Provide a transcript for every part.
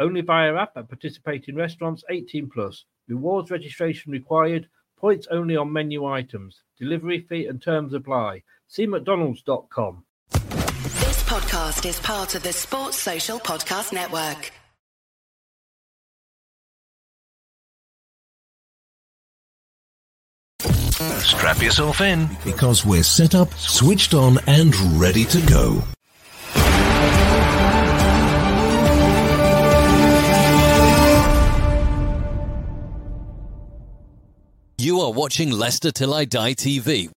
Only via app at participating restaurants 18 plus. Rewards registration required. Points only on menu items. Delivery fee and terms apply. See McDonald's.com. This podcast is part of the Sports Social Podcast Network. Strap yourself in because we're set up, switched on, and ready to go. You are watching Leicester Till I Die TV.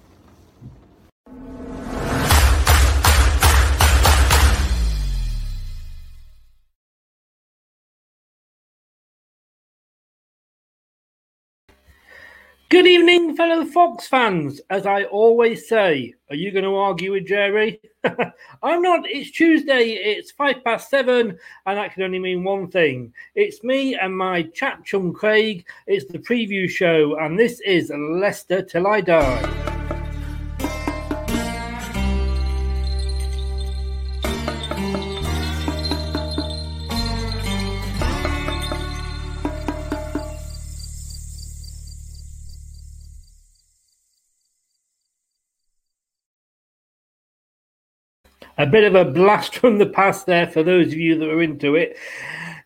Good evening, fellow Fox fans. As I always say, are you going to argue with Jerry? I'm not. It's Tuesday. It's five past seven, and that can only mean one thing. It's me and my chat chum Craig. It's the preview show, and this is Leicester Till I Die. A bit of a blast from the past there for those of you that are into it.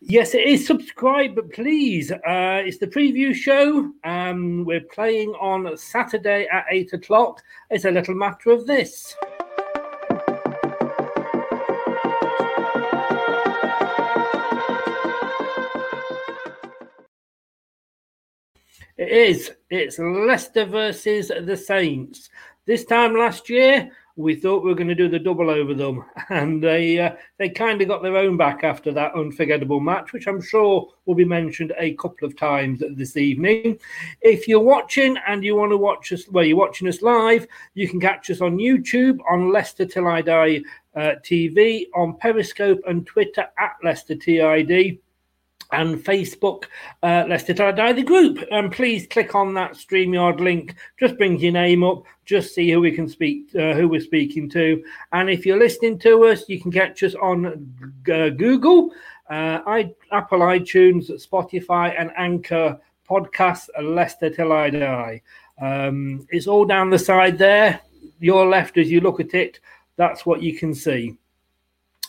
Yes, it is. Subscribe, but please. Uh, it's the preview show. Um, we're playing on Saturday at eight o'clock. It's a little matter of this. It is. It's Leicester versus the Saints. This time last year, we thought we were going to do the double over them, and they uh, they kind of got their own back after that unforgettable match, which I'm sure will be mentioned a couple of times this evening. If you're watching and you want to watch us, well, you're watching us live, you can catch us on YouTube on Leicester Till I Die uh, TV, on Periscope and Twitter at Leicester TID and Facebook, uh, Leicester Die the group. And please click on that StreamYard link. Just brings your name up. Just see who we can speak, uh, who we're speaking to. And if you're listening to us, you can catch us on uh, Google, uh, I, Apple iTunes, Spotify, and Anchor podcast Leicester Till I Die. Um, it's all down the side there. Your left, as you look at it, that's what you can see.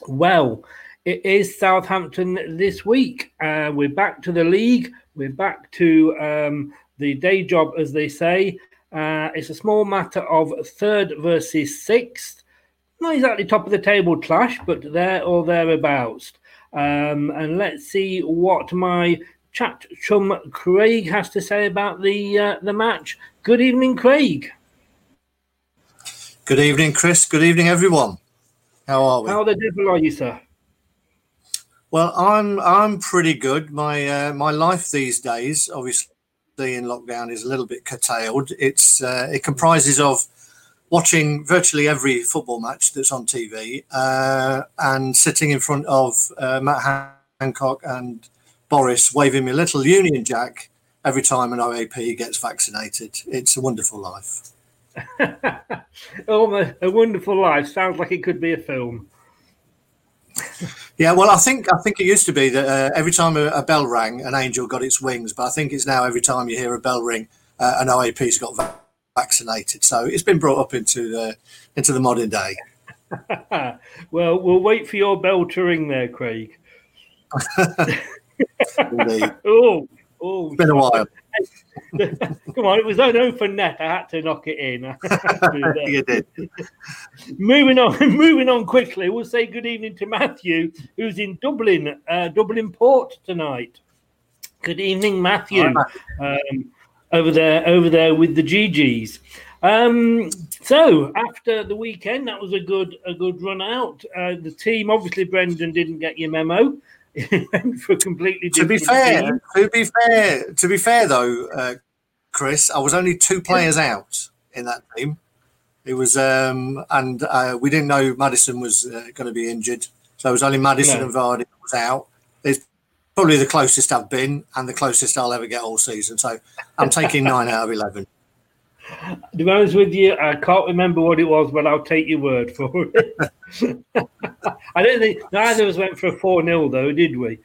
Well, it is Southampton this week. Uh, we're back to the league. We're back to um, the day job, as they say. Uh, it's a small matter of third versus sixth. Not exactly top of the table clash, but there or thereabouts. Um, and let's see what my chat chum Craig has to say about the uh, the match. Good evening, Craig. Good evening, Chris. Good evening, everyone. How are we? How the devil are you, sir? Well, I'm I'm pretty good. My uh, my life these days, obviously in lockdown, is a little bit curtailed. It's uh, it comprises of watching virtually every football match that's on TV uh, and sitting in front of uh, Matt Hancock and Boris waving me a little Union Jack every time an OAP gets vaccinated. It's a wonderful life. oh, a wonderful life sounds like it could be a film. Yeah, well, I think I think it used to be that uh, every time a, a, bell rang, an angel got its wings. But I think it's now every time you hear a bell ring, uh, an OAP's got va- vaccinated. So it's been brought up into the into the modern day. well, we'll wait for your bell to ring there, Craig. oh, oh, it's been a while. Come on, it was an open net. I had to knock it in. you did. moving on, moving on quickly. We'll say good evening to Matthew, who's in Dublin, uh, Dublin Port tonight. Good evening, Matthew. Hi, um, over there, over there with the GGs. Um, so after the weekend, that was a good a good run out. Uh, the team, obviously, Brendan didn't get your memo. for completely to be fair team. to be fair to be fair though uh, chris i was only two players out in that team. It was um and uh, we didn't know Madison was uh, going to be injured. So it was only Madison no. and vardy was out. It's probably the closest i've been and the closest i'll ever get all season. So i'm taking nine out of 11 to be honest with you, I can't remember what it was, but I'll take your word for it. I don't think neither of us went for a 4 0, though, did we?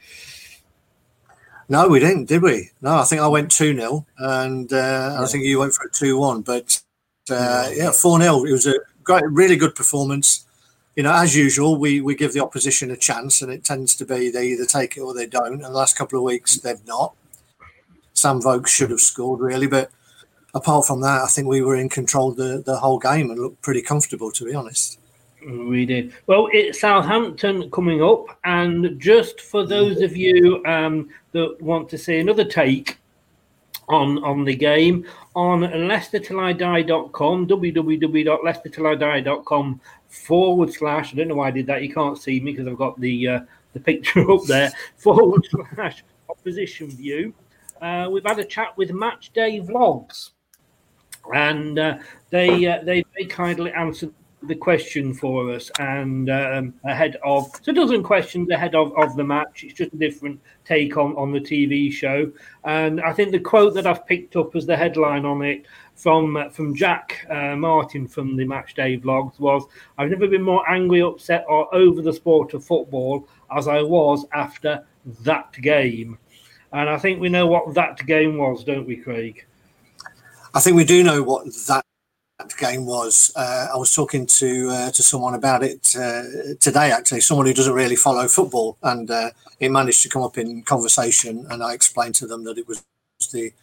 No, we didn't, did we? No, I think I went 2 0, and uh, yeah. I think you went for a 2 1. But uh, yeah, 4 0. It was a great, really good performance. You know, as usual, we, we give the opposition a chance, and it tends to be they either take it or they don't. And the last couple of weeks, they've not. Sam Vokes should have scored, really, but apart from that, I think we were in control the, the whole game and looked pretty comfortable, to be honest. We did. Well, it's Southampton coming up. And just for those of you um, that want to see another take on, on the game, on leicestertillidie.com, www.leicestertillidie.com forward slash, I don't know why I did that. You can't see me because I've got the, uh, the picture up there, forward slash opposition view. Uh, we've had a chat with Match Day Vlogs and uh, they, uh, they kindly answered the question for us and um, ahead of so a dozen questions ahead of, of the match it's just a different take on on the tv show. And i think the quote that i've picked up as the headline on it from uh, from jack uh, martin from the match day vlogs was i've never been more angry upset or over the sport of football as i was after that game. And i think we know what that game was don't we craig I think we do know what that game was. Uh, I was talking to uh, to someone about it uh, today, actually, someone who doesn't really follow football, and uh, it managed to come up in conversation. And I explained to them that it was the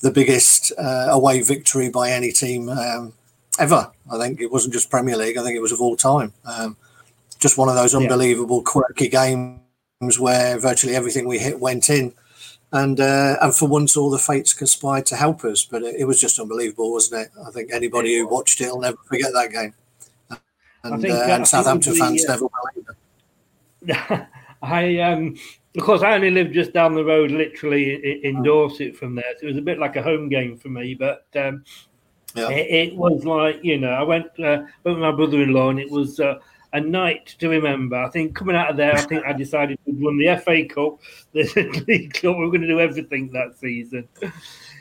the biggest uh, away victory by any team um, ever. I think it wasn't just Premier League; I think it was of all time. Um, just one of those unbelievable, yeah. quirky games where virtually everything we hit went in and uh, and for once all the fates conspired to help us. But it, it, was just unbelievable, wasn't it? I think anybody who watched it will never forget that game. And, think, uh, and Southampton fans never will either. I um, of course I only lived just down the road, literally in, in Dorset from there. So it was a bit like a home game for me, but. Um, yeah. it, it, was like you know, I went uh, went with my brother-in-law, and it was uh, a night to remember. I think coming out of there, I think I decided to run the FA Cup, the League Cup. We are going to do everything that season.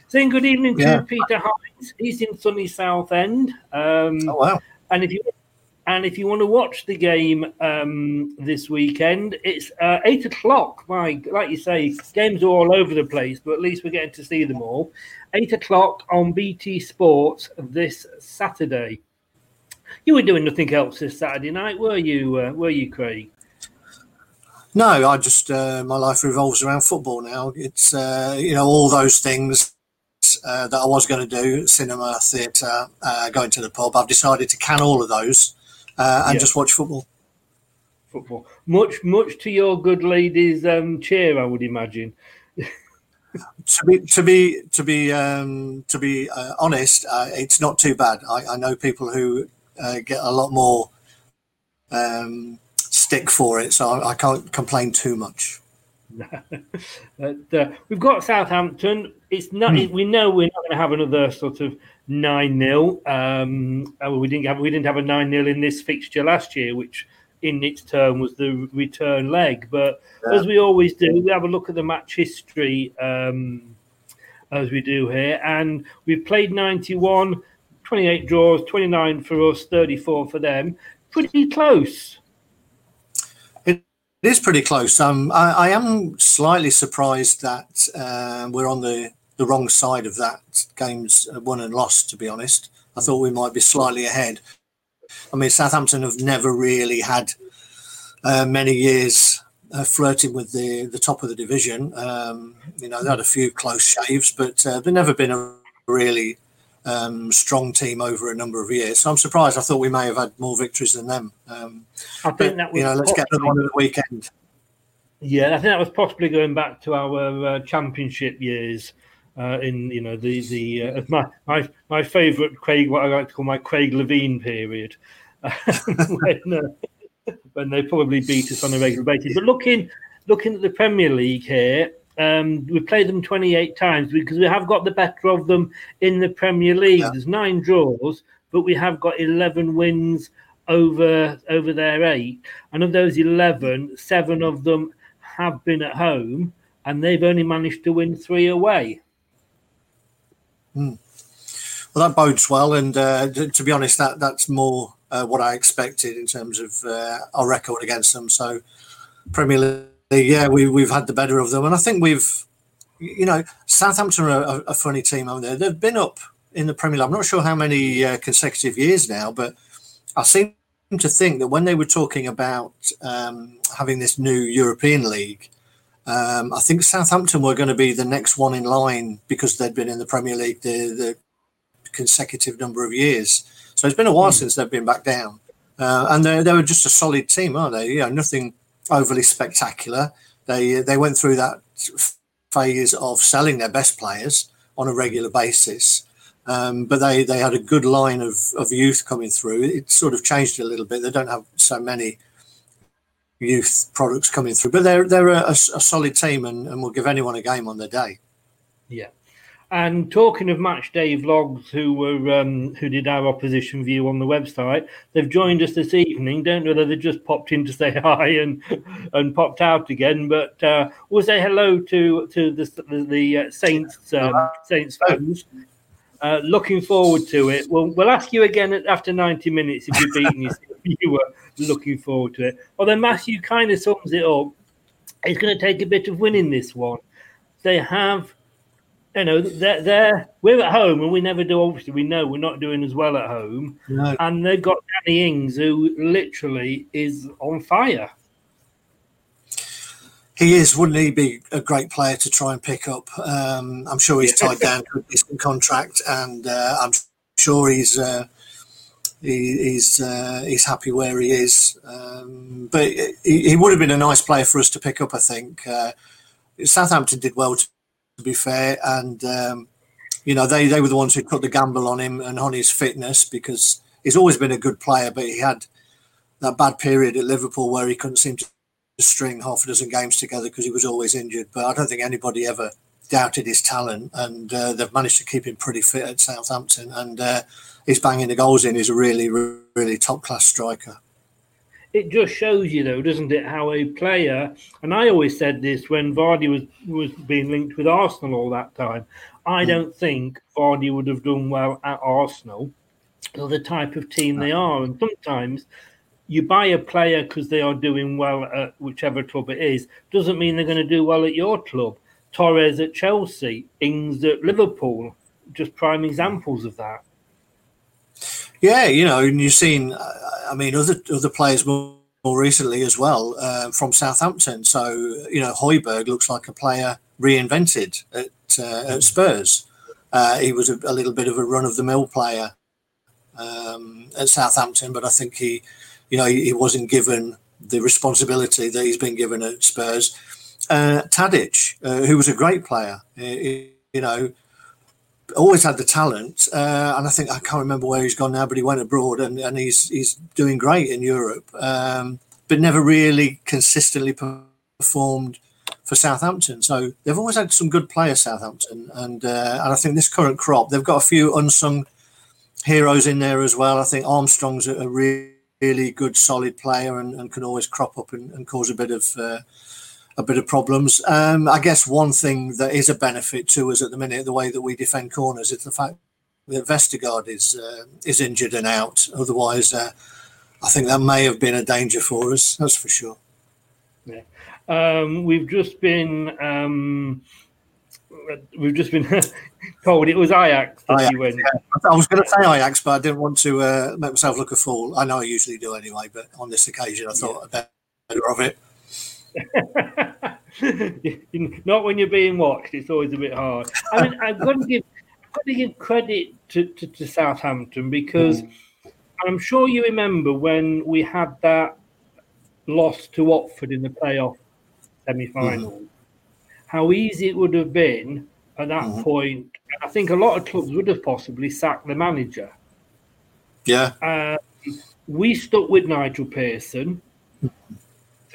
Saying good evening yeah. to Peter Hines. He's in sunny Southend. Um, oh wow! And if you And if you want to watch the game um, this weekend, it's uh, eight o'clock. My, like you say, games are all over the place, but at least we're getting to see them all. Eight o'clock on BT Sports this Saturday. You were doing nothing else this Saturday night, were you? Uh, were you, Craig? No, I just uh, my life revolves around football now. It's uh, you know all those things uh, that I was going to do: cinema, theatre, uh, going to the pub. I've decided to can all of those uh, and yeah. just watch football. Football, much much to your good lady's um, cheer, I would imagine. to be to be to be um, to be uh, honest, it's not too bad. I, I know people who get a lot more. Um, stick for it, so I, I can't complain too much. but, uh, we've got Southampton. It's not. Mm. We know we're not going to have another sort of nine 0 um, uh, We didn't have. We didn't have a nine 0 in this fixture last year, which in its turn was the return leg. But yeah. as we always do, we have a look at the match history um, as we do here, and we've played 91, 28 draws, 29 for us, 34 for them. Pretty close. It is pretty close. Um, I, I am slightly surprised that uh, we're on the, the wrong side of that games won and lost. To be honest, I thought we might be slightly ahead. I mean, Southampton have never really had uh, many years uh, flirting with the the top of the division. Um, you know, they had a few close shaves, but uh, they've never been a really um, strong team over a number of years. So I'm surprised. I thought we may have had more victories than them. Um, I think but, that was you know, let's get them on at the weekend. Yeah, I think that was possibly going back to our uh, championship years. Uh, in you know the the uh, my my my favourite Craig, what I like to call my Craig Levein period, when, uh, when they probably beat us on a regular basis. But looking looking at the Premier League here, um, we played them 28 times because we have got the better of them in the Premier League. Yeah. There's nine draws, but we have got 11 wins over over their eight. And of those 11, seven of them have been at home, and they've only managed to win three away. Hmm. Well, that bodes well, and uh, to be honest, that that's more uh, what I expected in terms of uh, our record against them. So, Premier League yeah, we, we've had the better of them. And I think we've, you know, Southampton are a, funny team over there. They've been up in the Premier League. I'm not sure how many uh, consecutive years now, but I seem to think that when they were talking about um, having this new European League, um, I think Southampton were going to be the next one in line because they'd been in the Premier League the, the consecutive number of years. So it's been a while mm. since they've been back down. Uh, and they, they were just a solid team, aren't they? You know, nothing overly spectacular. They they went through that phase of selling their best players on a regular basis, um, but they they had a good line of, of youth coming through. It sort of changed a little bit. They don't have so many youth products coming through, but they're they're a, a, solid team and, and will give anyone a game on their day. Yeah. And talking of match day vlogs, who were um, who did our opposition view on the website, they've joined us this evening. Don't know whether they just popped in to say hi and and popped out again, but uh, we'll say hello to to the the, the uh, Saints um, Saints fans. Uh, looking forward to it. We'll we'll ask you again after ninety minutes if you're beating you, you were looking forward to it. Well, then Matthew kind of sums it up. It's going to take a bit of winning this one. They have you know, they're, they're we're at home and we never do. Obviously, we know we're not doing as well at home, no. and they've got Danny Ings who literally is on fire. He is, wouldn't he? Be a great player to try and pick up. Um, I'm sure he's tied down to a decent contract, and uh, I'm sure he's uh, he, he's uh, he's happy where he is. Um, but he, he, would have been a nice player for us to pick up. I think uh, Southampton did well to to be fair. And um, you know, they they were the ones who put the gamble on him and on his fitness because he's always been a good player, but he had that bad period at Liverpool where he couldn't seem to string half a dozen games together because he was always injured. But I don't think anybody ever doubted his talent, and uh, they've managed to keep him pretty fit at Southampton. And uh, he's banging the goals in. He's a really, really top class striker it just shows you, though, doesn't it, how a player, and I always said this when Vardy was, was being linked with Arsenal all that time, I mm. don't think Vardy would have done well at Arsenal or the type of team they are. And sometimes you buy a player because they are doing well at whichever club it is, doesn't mean they're going to do well at your club. Torres at Chelsea, Ings at Liverpool, just prime examples of that. Yeah, you know, and you've seen, uh, I mean, other other players more, more recently as well uh, from Southampton. So, you know, Højbjerg looks like a player reinvented at, uh, at Spurs. Uh, he was a, a, little bit of a run of the mill player um, at Southampton, but I think he, you know, he, wasn't given the responsibility that he's been given at Spurs. Uh, Tadic, uh, who was a great player, you know, always had the talent, uh, and I think I can't remember where he's gone now, but he went abroad and, and he's he's doing great in Europe, um, but never really consistently performed for Southampton. So they've always had some good players, Southampton, and uh, and I think this current crop they've got a few unsung heroes in there as well. I think Armstrong's a, really, really good, solid player and, and, can always crop up and, and cause a bit of. Uh, a bit of problems. Um, I guess one thing that is a benefit to us at the minute, the way that we defend corners, is the fact that Vestergaard is uh, is injured and out. Otherwise, uh, I think that may have been a danger for us. That's for sure. Yeah, um, we've just been um, we've just been told it was Ajax that Ajax, you went. Yeah. I was going to say Ajax, but I didn't want to uh, make myself look a fool. I know I usually do anyway, but on this occasion, I thought yeah. better of it. Not when you're being watched. It's always a bit hard. I mean, I've got to give, I've got to give credit to, to, to Southampton because mm. I'm sure you remember when we had that loss to Watford in the playoff semi-final. Mm. How easy it would have been at that mm. point. I think a lot of clubs would have possibly sacked the manager. Yeah. Uh, we stuck with Nigel Pearson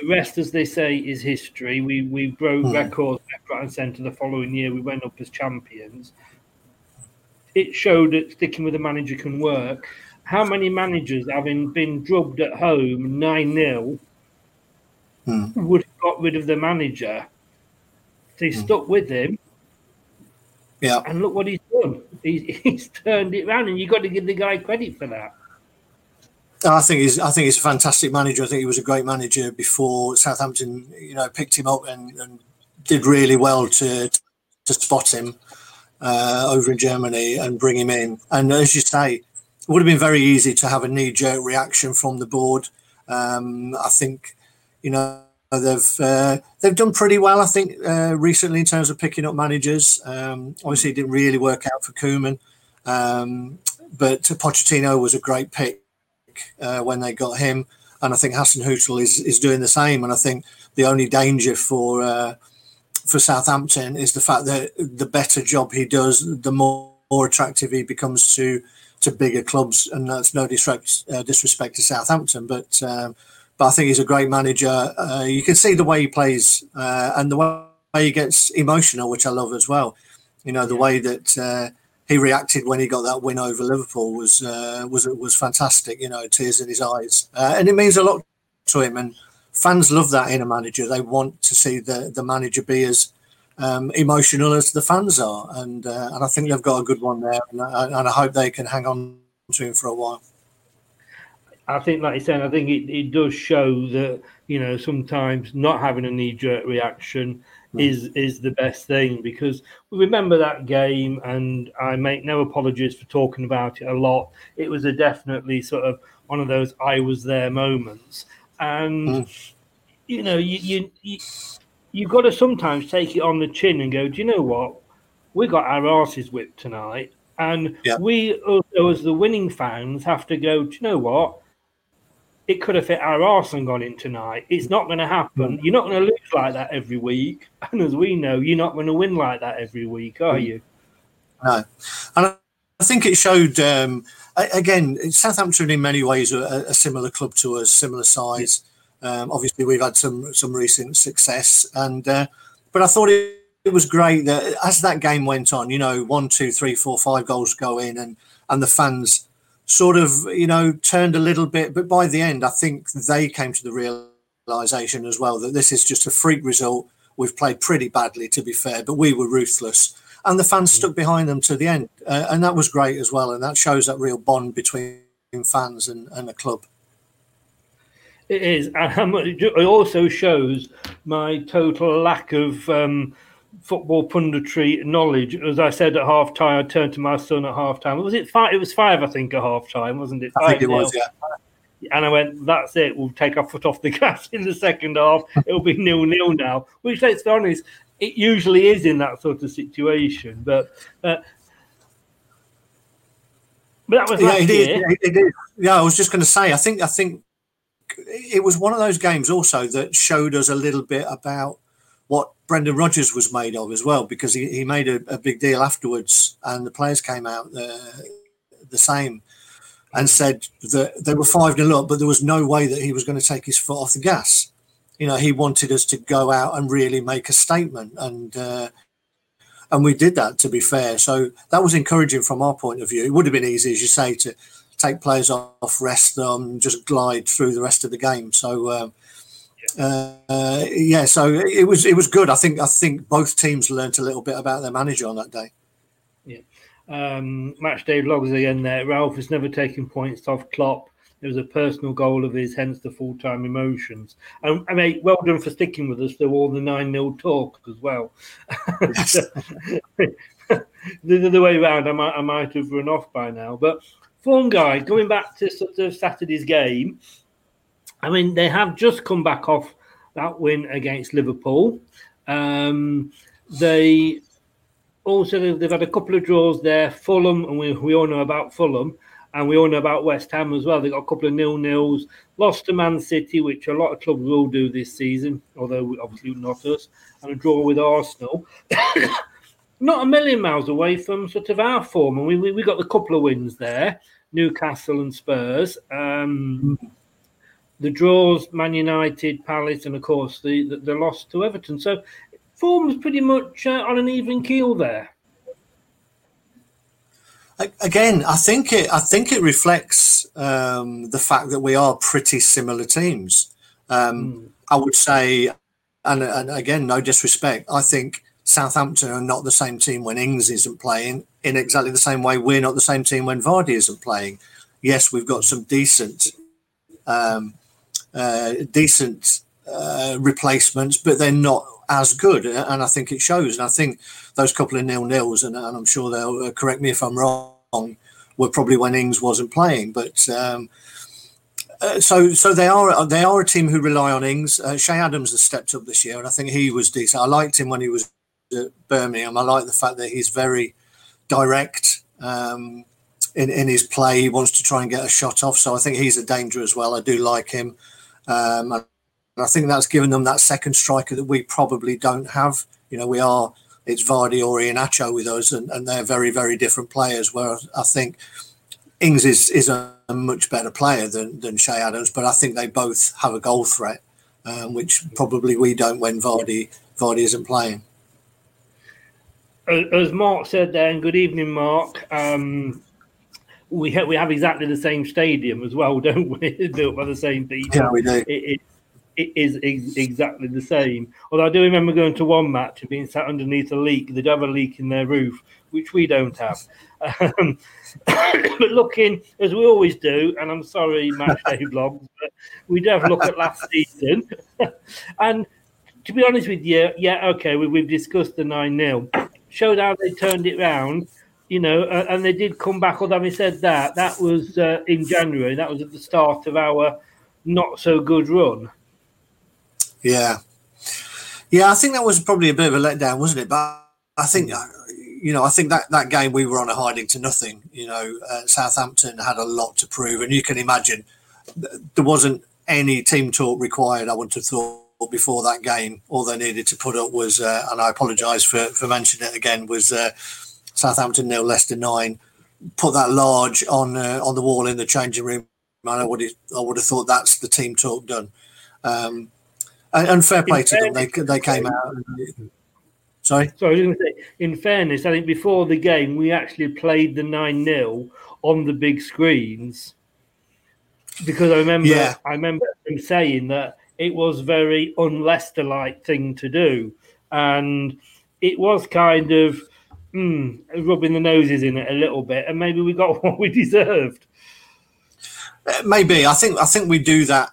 the rest, as they say, is history. We we broke mm. records left, right, and centre the following year. We went up as champions. It showed that sticking with a manager can work. How many managers, having been drubbed at home nine 0 mm. would have got rid of the manager? They mm. stuck with him. Yeah, and look what he's done. He's, he's turned it around, and you've got to give the guy credit for that. I think he's I think he's a fantastic manager. I think he was a great manager before Southampton, you know, picked him up and, and did really well to to spot him uh, over in Germany and bring him in. And as you say, it would have been very easy to have a knee jerk reaction from the board. Um, I think, you know, they've uh, they've done pretty well. I think uh, recently in terms of picking up managers. Um, obviously, it didn't really work out for Koeman, um, but Pochettino was a great pick uh, when they got him, and I think Hasenhüttl is is doing the same. And I think the only danger for uh, for Southampton is the fact that the better job he does, the more, more attractive he becomes to to bigger clubs, and that's no disrespect uh, disrespect to Southampton, but. Um, but I think he's a great manager. Uh, you can see the way he plays uh, and the way he gets emotional, which I love as well. You know, the yeah. way that uh, he reacted when he got that win over Liverpool was uh, was was fantastic. You know, tears in his eyes, uh, and it means a lot to him. And fans love that in a manager. They want to see the the manager be as um, emotional as the fans are, and uh, and I think they've got a good one there, and, and I hope they can hang on to him for a while. I think, like you said, I think it, it does show that you know sometimes not having a knee jerk reaction is is the best thing because we remember that game, and I make no apologies for talking about it a lot. It was a definitely sort of one of those I was there moments, and mm. you know, you you. you You've got to sometimes take it on the chin and go, do you know what? We got our asses whipped tonight. And yeah. we also, as the winning fans, have to go, do you know what? It could have hit our arse and gone in tonight. It's not going to happen. Mm. You're not going to lose like that every week. And as we know, you're not going to win like that every week, are mm. you? No. And I think it showed, um, again, Southampton in many ways are a, similar club to us, similar size. Um, obviously, we've had some some recent success. and uh, But I thought it, it was great that as that game went on, you know, one, two, three, four, five goals go in and, and the fans sort of, you know, turned a little bit. But by the end, I think they came to the realization as well that this is just a freak result. We've played pretty badly, to be fair, but we were ruthless. and the fans stuck behind them to the end, uh, and that was great as well. And that shows that real bond between fans and, and a club. It is, and it also shows my total lack of um, football punditry knowledge. As I said at half time, I turned to my son at half time. Was it five? It was five, I think, at half time, wasn't it? Five I think it was, yeah. And I went, that's it. We'll take our foot off the gas in the second half. It'll be nil nil now. Which, let's be honest, it usually is in that sort of situation. But uh, but that was yeah, it is, it is. Yeah, I was just going to say. I think I think it was one of those games also that showed us a little bit about what Brendan Rodgers was made of as well, because he, he made a, a big deal afterwards, and the players came out uh, the same and said that they were five nil up, but there was no way that he was going to take his foot off the gas. You know, he wanted us to go out and really make a statement, and uh, and we did that. To be fair, so that was encouraging from our point of view. It would have been easy, as you say, to take players off, rest them, just glide through the rest of the game. So. Um, uh, yeah, so it was it was good. I think I think both teams learnt a little bit about their manager on that day. Yeah, um, match day vlogs again. There, Ralph has never taken points off Klopp. It was a personal goal of his, hence the full time emotions. And I mean, well done for sticking with us through all the 9 0 talk as well. Yes. the other way around, I might, I might have run off by now. But Form guy, going back to sort of Saturday's game, I mean, they have just come back off that win against Liverpool. Um, they also they've had a couple of draws there. Fulham, and we, we all know about Fulham, and we all know about West Ham as well. They got a couple of nil nils. Lost to Man City, which a lot of clubs will do this season, although obviously not us, and a draw with Arsenal. not a million miles away from sort of our form, and we we, we got a couple of wins there. Newcastle and Spurs. Um, the draws, Man United, Palace, and of course the, the, the loss to Everton. So form was pretty much uh, on an even keel there. Again, I think it. I think it reflects um, the fact that we are pretty similar teams. Um, mm. I would say, and, and again, no disrespect. I think Southampton are not the same team when Ings isn't playing, in exactly the same way we're not the same team when Vardy isn't playing. Yes, we've got some decent, um, uh, decent uh, replacements, but they're not as good, and I think it shows. And I think those couple of nil nils, and, and I'm sure they'll uh, correct me if I'm wrong, were probably when Ings wasn't playing, but. Um, uh, so, so they are they are a team who rely on Ings. Uh, Che Adams has stepped up this year, and I think he was decent. I liked him when he was at Birmingham. I like the fact that he's very direct um, in in his play. He wants to try and get a shot off, so I think he's a danger as well. I do like him, um, and I think that's given them that second striker that we probably don't have. You know, we are it's Vardy or Iheanacho with us, and, and they're very very different players. Where I think Ings is is a, much better player than than Che Adams, but I think they both have a goal threat, um, which probably we don't when Vardy Vardy isn't playing as Mark said there, and good evening, Mark. Um, we have, we have exactly the same stadium as well, don't we? Built by the same people. Yeah, we do. It, it, it is ex- exactly the same. Although I do remember going to one match and being sat underneath a leak. They'd have a leak in their roof, which we don't have. Um, but looking as we always do, and I'm sorry, match day vlogs, but we do have a look at last season. and to be honest with you, yeah, okay, we, have discussed the 9 0 showed how they turned it round, you know, uh, and they did come back. Although having said that, that was uh, in January. That was at the start of our not so good run. Yeah, yeah, I think that was probably a bit of a letdown, wasn't it? But I think. Uh, you know, I think that, that game we were on a hiding to nothing. You know, uh, Southampton had a lot to prove, and you can imagine there wasn't any team talk required. I would have thought before that game, all they needed to put up was, uh, and I apologise for, for mentioning it again, was uh, Southampton nil, Leicester nine. Put that large on uh, on the wall in the changing room. And I would have, I would have thought that's the team talk done. Um, and, and, fair play in to them, they they came out. And, sorry, sorry. I was going to say, in fairness, I think before the game we actually played the nine 0 on the big screens because I remember yeah. I remember them saying that it was very un Leicester like thing to do. And it was kind of mm, rubbing the noses in it a little bit, and maybe we got what we deserved. Uh, maybe I think I think we do that.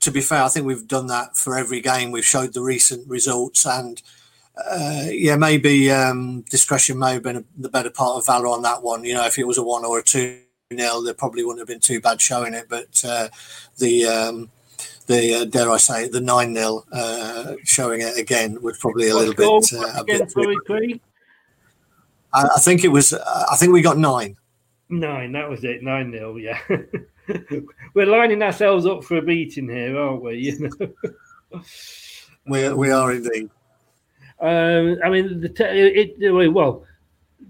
To be fair, I think we've done that for every game. We've showed the recent results, and uh, yeah, maybe um, discretion may have been a, the better part of valor on that one. You know, if it was a one or a two nil, there probably wouldn't have been too bad showing it. But uh, the um, the uh, dare I say it, the nine 0 uh, showing it again was probably a little bit. Uh, a bit I, I, think it was. I think we got nine. Nine. That was it. Nine nil. Yeah. We're lining ourselves up for a beating here, aren't we? You know. we we are indeed. Um, I mean, the it, it well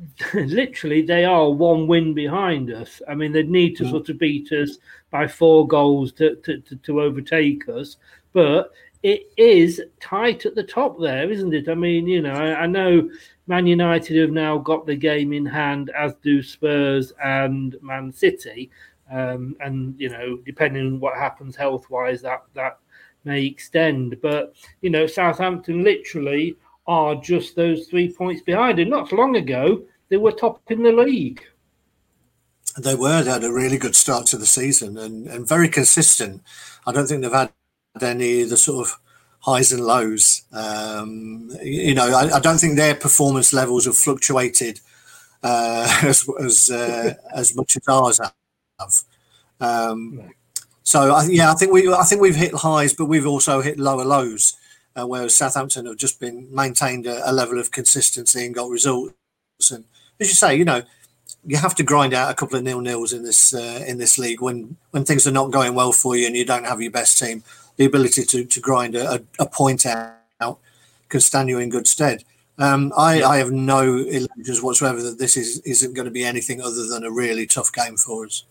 literally they are one win behind us. I mean, they'd need to mm. sort of beat us by four goals to, to, to, to, overtake us, but it is tight at the top there, isn't it? I mean, you know, I, I, know Man United have now got the game in hand, as do Spurs and Man City. Um, and you know, depending on what happens health wise, that that may extend. But you know, Southampton literally are just those three points behind. And not long ago, they were top in the league. They were. They had a really good start to the season and, and very consistent. I don't think they've had any the sort of highs and lows. Um, you know, I, I, don't think their performance levels have fluctuated uh, as as, uh, as much as ours have. Um, so I, yeah, I think we I think we've hit highs, but we've also hit lower lows. Uh, whereas Southampton have just been maintained a, a level of consistency and got results. And as you say, you know, you have to grind out a couple of nil nils in this uh, in this league when when things are not going well for you and you don't have your best team. The ability to to grind a, a point out can stand you in good stead. Um, I, I have no illusions whatsoever that this is isn't going to be anything other than a really tough game for us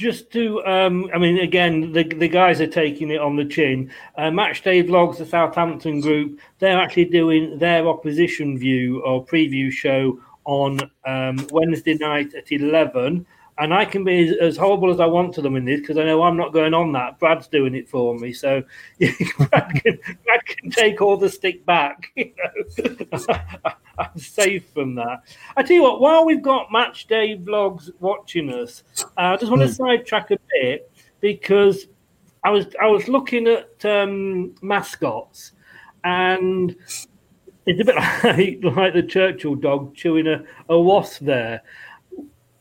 just to, um, I mean, again, the, the guys are taking it on the chin. Uh, Matchday Vlogs, the Southampton group, they're actually doing their opposition view or preview show on um, Wednesday night at 11 and I can be as, horrible as I want to them in this because I know I'm not going on that. Brad's doing it for me, so Brad, can, Brad can take all the stick back. You know? I'm safe from that. I tell you what, while we've got Match Day vlogs watching us, uh, I just want to mm. sidetrack a bit because I was I was looking at um, mascots and it's a bit like, like the Churchill dog chewing a, a wasp there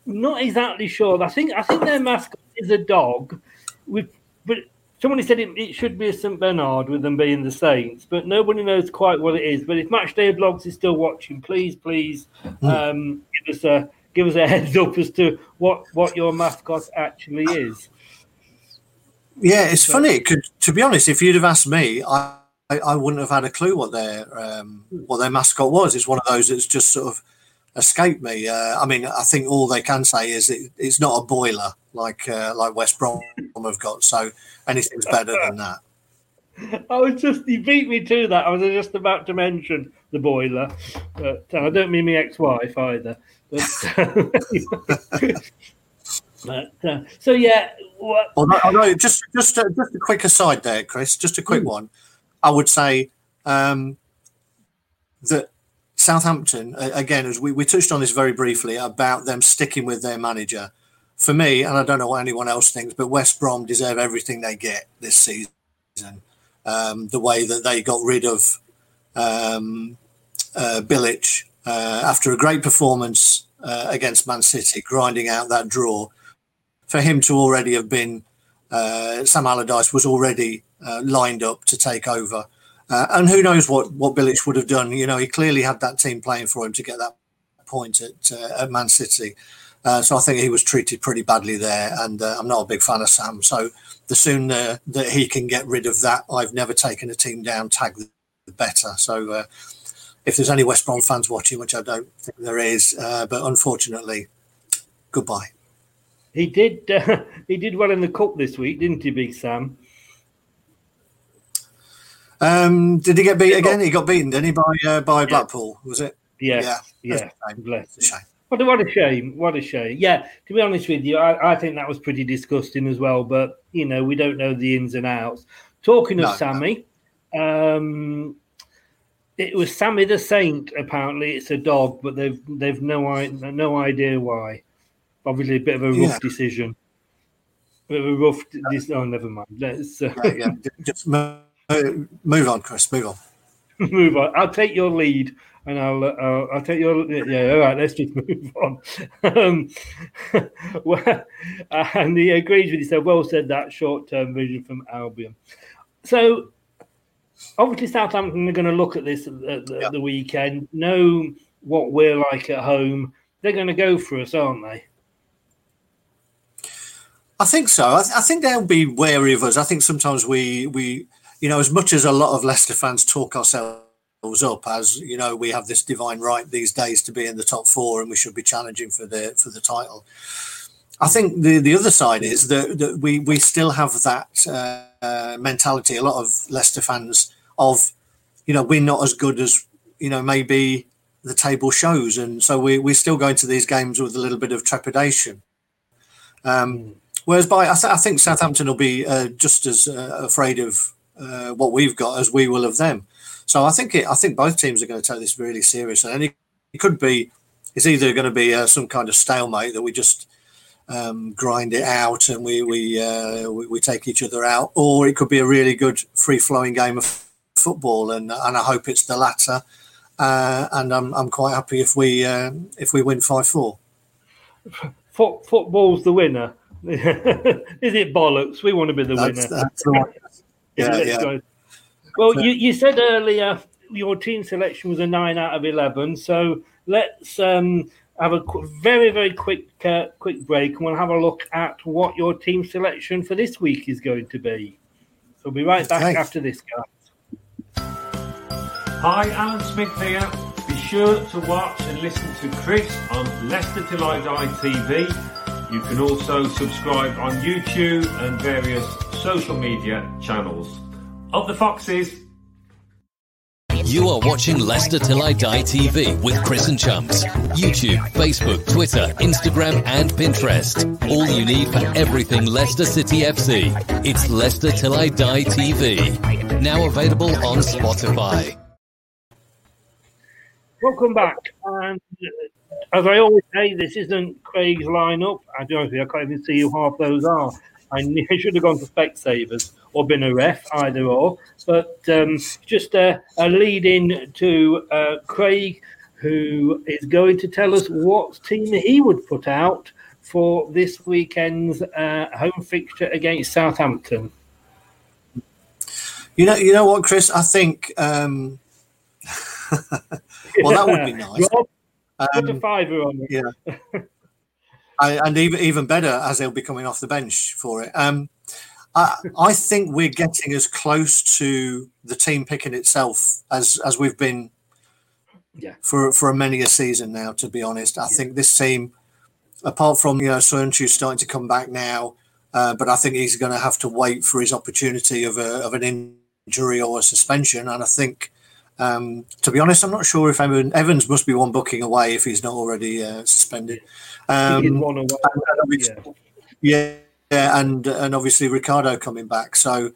not exactly sure. I think I think their mascot is a dog, with but somebody said it, it should be a Saint Bernard with them being the Saints, but nobody knows quite what it is. But if Matchday Vlogs is still watching, please, please hmm. um, give us a give us a heads up as to what what your mascot actually is. Yeah, it's but, funny. Could to be honest, if you'd have asked me, I. I, wouldn't have had a clue what their um, what their mascot was. It's one of those that's just sort of escape me. Uh, I mean, I think all they can say is it, it's not a boiler like uh, like West Brom have got. So anything's better than that. I was just you beat me to that. I was just about to mention the boiler, but uh, I don't mean my ex-wife either. But, but uh, so yeah. What... Although, just just a, just a quick aside there, Chris. Just a quick mm. one. I would say um, that Southampton, again, as we, we touched on this very briefly about them sticking with their manager. For me, and I don't know what anyone else thinks, but West Brom deserve everything they get this season. Um, the way that they got rid of um, uh, Bilic uh, after a great performance uh, against Man City, grinding out that draw. For him to already have been, uh, Sam Allardyce was already uh, lined up to take over uh, and who knows what what Bilic would have done? You know, he clearly had that team playing for him to get that point at uh, at Man City. Uh, so I think he was treated pretty badly there, and uh, I'm not a big fan of Sam. So the sooner that he can get rid of that, I've never taken a team down tag, the better. So uh, if there's any West Brom fans watching, which I don't think there is, uh, but unfortunately, goodbye. He did. he did well in the cup this week, didn't he, Big Sam? Um, did he get beat again? He got beaten, didn't he, by uh, by Blackpool? Was it? Yeah, yeah. yeah. a shame. What a, what a shame! What a shame! Yeah, to be honest with you, I, I, think that was pretty disgusting as well. But you know, we don't know the ins and outs. Talking of no, Sammy, no. um, it was Sammy the Saint. Apparently, it's a dog, but they've they've no no idea why. Obviously, a bit of a rough yeah. decision. A bit of a rough. This, oh, never mind. Let's uh, yeah, yeah. just move on, Chris. Move on. move on. I'll take your lead, and I'll uh, I'll take your yeah. All right, let's just move on. um, well, and he agrees with you. So well said that short term vision from Albion. So obviously Southampton are going to look at this at the, yeah. the, weekend, know what we're like at home. They're going to go for us, aren't they? I think so. I, th- I, think they'll be wary of us. I think sometimes we we you know as much as a lot of Leicester fans talk ourselves up as you know we have this divine right these days to be in the top four and we should be challenging for the for the title. I think the the other side is that, that we we still have that. Uh, mentality. A lot of Leicester fans of, you know, we're not as good as you know maybe the table shows, and so we we're still going to these games with a little bit of trepidation. Um, whereas by I, th- I, think Southampton will be uh, just as uh, afraid of uh, what we've got as we will of them. So I think it, I think both teams are going to take this really seriously, and it, it could be it's either going to be uh, some kind of stalemate that we just um, grind it out and we we, uh, we, we take each other out, or it could be a really good free flowing game of football, and and I hope it's the latter. Uh, and I'm I'm quite happy if we uh, if we win five four. Football's the winner. Is it bollocks? We want to be the that's, winner. That's right. Yeah, yeah. Well, you, you said earlier your team selection was a nine out of eleven. So let's um, have a very very quick uh, quick break and we'll have a look at what your team selection for this week is going to be. So we'll be right back after this, guys. Hi, Alan Smith here. Be sure to watch and listen to Chris on Leicester Till I Die TV. You can also subscribe on YouTube and various social media channels. Of the Foxes, you are watching Leicester Till I Die TV with Chris and Chums. YouTube, Facebook, Twitter, Instagram, and Pinterest. All you need for everything Leicester City FC. It's Leicester Till I Die TV. Now available on Spotify. Welcome back. And as I always say, this isn't Craig's lineup. I don't know, I can't even see who half those are. I, I should have gone for Specsavers or been a ref, either or. But um, just a, a lead in to uh, Craig, who is going to tell us what team he would put out for this weekend's uh, home fixture against Southampton. You know, you know what, Chris? I think. Um... well, that would be nice. Rob, um, put a um, fiver on it. Yeah. I, and even even better as they'll be coming off the bench for it. Um, I, I think we're getting as close to the team picking itself as as we've been yeah. for for many a season now. To be honest, I yeah. think this team, apart from you know Söyüncü starting to come back now, uh, but I think he's going to have to wait for his opportunity of a, of an injury or a suspension, and I think. Um, to be honest, I'm not sure if Evan, Evans must be one booking away if he's not already uh, suspended. Um, one away. yeah. yeah, and and obviously Ricardo coming back. So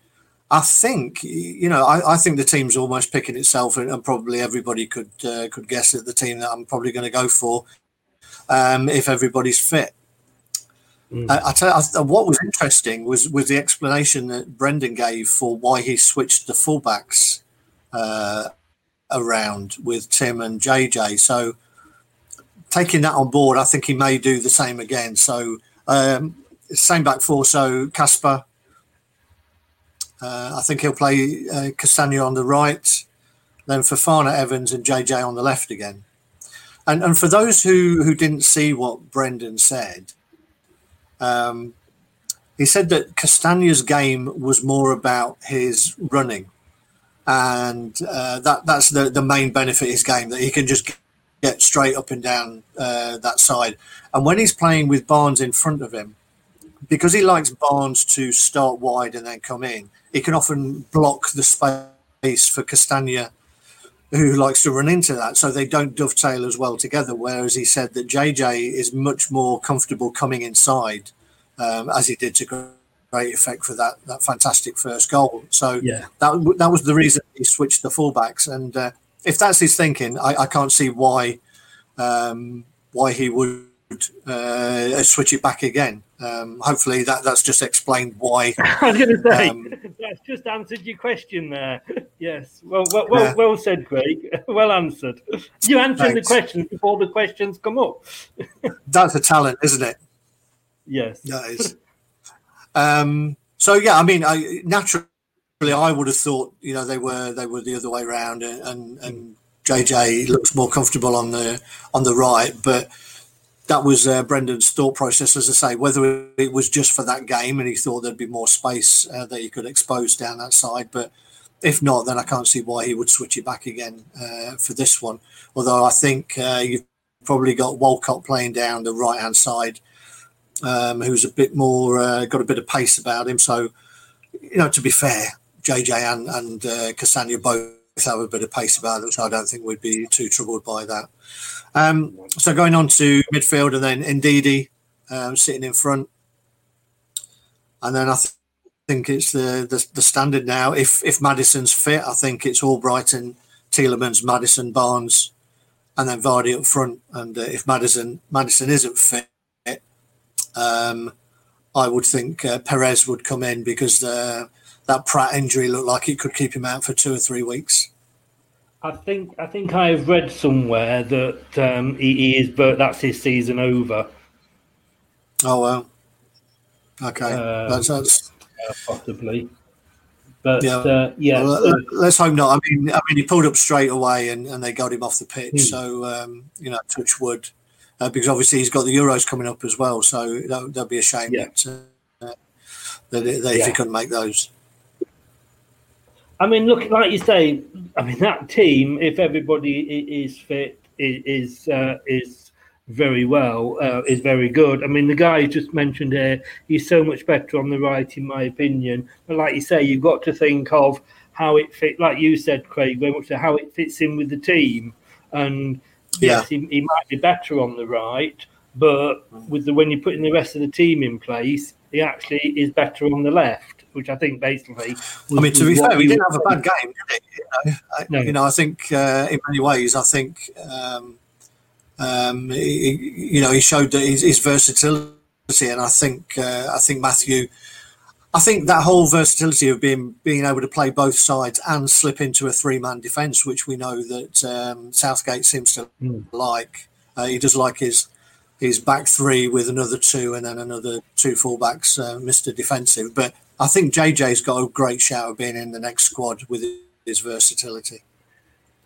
I think you know I, I think the team's almost picking itself, and, and probably everybody could uh, could guess at the team that I'm probably going to go for um, if everybody's fit. Mm. I, I, tell you, I, what was interesting was was the explanation that Brendan gave for why he switched the fullbacks uh, around with Tim and JJ. So taking that on board, I think he may do the same again. So um, same back four. So Casper, uh, I think he'll play uh, Castagne on the right, then Fofana, Evans, and JJ on the left again. And and for those who who didn't see what Brendan said, um, he said that Castagne's game was more about his running, and uh, that that's the the main benefit of his game that he can just get straight up and down uh, that side. And when he's playing with Barnes in front of him, because he likes Barnes to start wide and then come in, he can often block the space for Castagne, who likes to run into that. So they don't dovetail as well together. Whereas he said that JJ is much more comfortable coming inside, um, as he did to great effect for that that fantastic first goal. So yeah. that that was the reason he switched the fullbacks and. Uh, if that's his thinking, I, I can't see why um, why he would uh, switch it back again. Um, hopefully, that that's just explained why. I was going to say um, that's just answered your question there. yes, well, well, well, yeah. well said, Craig. well answered. You answered the questions before the questions come up. that's a talent, isn't it? Yes, that is. Um, so yeah, I mean, I, naturally, I would have thought you know they were they were the other way around, and and, JJ looks more comfortable on the on the right, but that was uh, Brendan's thought process, as I say, whether it was just for that game and he thought there'd be more space uh, that he could expose down that side. But if not, then I can't see why he would switch it back again uh, for this one. Although I think uh, you've probably got Walcott playing down the right hand side, um, who's a bit more, uh, got a bit of pace about him. So, you know, to be fair, JJ and, and uh, Castagne both have a bit of pace about them. So I don't think we'd be too troubled by that. Um, so going on to midfield and then Ndidi um, sitting in front. And then I th- think it's the, the, the standard now. If if Maddison's fit, I think it's Albrighton, Tielemans, Maddison, Barnes, and then Vardy up front. And uh, if Maddison Maddison isn't fit, um, I would think uh, Perez would come in because uh, that Praet injury looked like it could keep him out for two or three weeks. I think I think I've read somewhere that um, he, he, is, but that's his season over. Oh well. Okay, uh, that's, that's... possibly. But yeah, uh, yeah. Well, let's hope not. I mean, I mean, he pulled up straight away, and, and they got him off the pitch. Hmm. So um, you know, touch wood, uh, because obviously he's got the Euros coming up as well. So that would be a shame yeah. that, uh, that, that yeah. if he couldn't make those. I mean, look, like you say, I mean that team, if everybody is fit, is uh, is very well, uh, is very good. I mean, the guy you just mentioned here, he's so much better on the right, in my opinion. But like you say, you've got to think of how it fit, like you said, Craig, very much how it fits in with the team. And yeah. yes, he, he might be better on the right, but with the when you're putting the rest of the team in place, he actually is better on the left which I think basically. Was, I mean, to be fair, he didn't have a bad game, did he? You know, I, no. you know, I think uh, in many ways, I think um, um, he, you know he showed that his, his versatility, and I think uh, I think Matthew. I think that whole versatility of being being able to play both sides and slip into a three man defence, which we know that um, Southgate seems to mm. like. Uh, he does like his his back three with another two and then another two fullbacks, uh, Mr. Defensive. But I think JJ's got a great shout of being in the next squad with his versatility.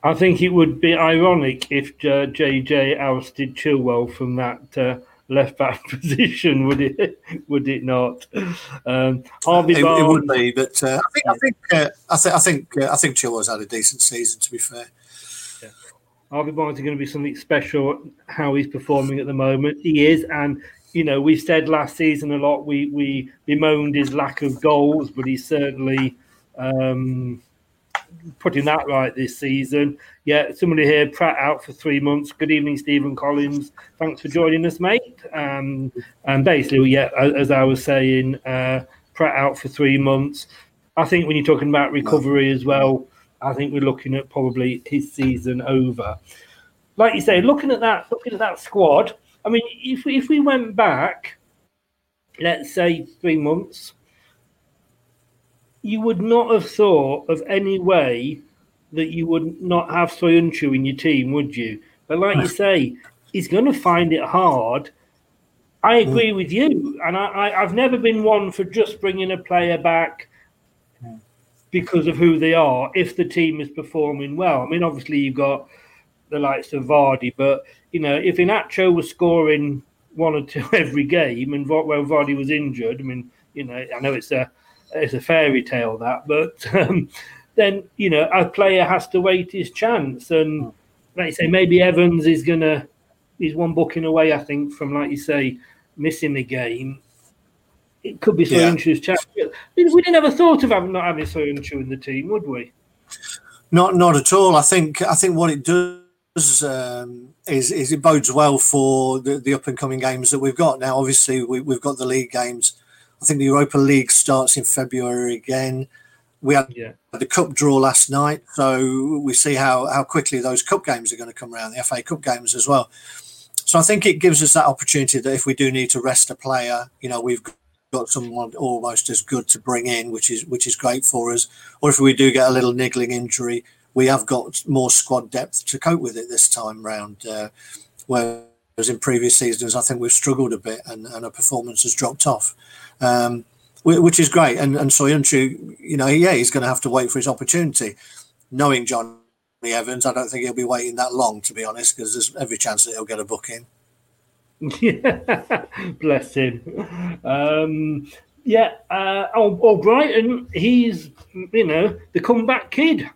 I think it would be ironic if uh, JJ ousted Chilwell from that uh, left back position, would it? Would it not? Um, Harvey it, Barnes, it would be, but uh, I think I think uh, I, th- I think uh, I think Chilwell's had a decent season. To be fair, yeah. Harvey Barnes is going to be something special. How he's performing at the moment, he is, and you know, we said last season a lot. We we bemoaned his lack of goals, but he's certainly um, putting that right this season. Yeah, somebody here, Praet out for three months. Good evening, Stephen Collins. Thanks for joining us, mate. Um, and basically, yeah, as I was saying, uh, Praet out for three months. I think when you're talking about recovery as well, I think we're looking at probably his season over. Like you say, looking at that, looking at that squad I mean, if if we went back, let's say three months, you would not have thought of any way that you would not have Soyuncu in your team, would you? But like you say, he's going to find it hard. I hmm. agree with you, and I, have never been one for just bringing a player back because of who they are. If the team is performing well, I mean, obviously you've got the likes of Vardy, but you know, if Iheanacho was scoring one or two every game, and well, Vardy was injured, I mean, you know, I know it's a it's a fairy tale that, but um, then you know, a player has to wait his chance, and like you say, maybe Evans is gonna he's one booking away, I think, from like you say, missing the game. It could be Soyuncu's yeah. chance. We didn't ever thought of having not having Soyuncu in the team, would we? Not, not at all. I think, I think what it does um, is, is it bodes well for the, the up and coming games that we've got now. Obviously, we, have got the league games. I think the Europa League starts in February again. we had Yeah. the cup draw last night, so we see how how quickly those cup games are going to come around, the FA Cup games as well. So I think it gives us that opportunity that if we do need to rest a player, you know, we've got someone almost as good to bring in, which is which is great for us. Or if we do get a little niggling injury, we have got more squad depth to cope with it this time round. Uh, whereas in previous seasons, I think we've struggled a bit and, and our performance has dropped off. Um, which is great. And and Soyuncu, you know, yeah, he's going to have to wait for his opportunity. Knowing Johnny Evans, I don't think he'll be waiting that long, to be honest, because there's every chance that he'll get a booking. Bless him. Um, yeah, uh, oh, oh, Brighton, he's, you know, the comeback kid.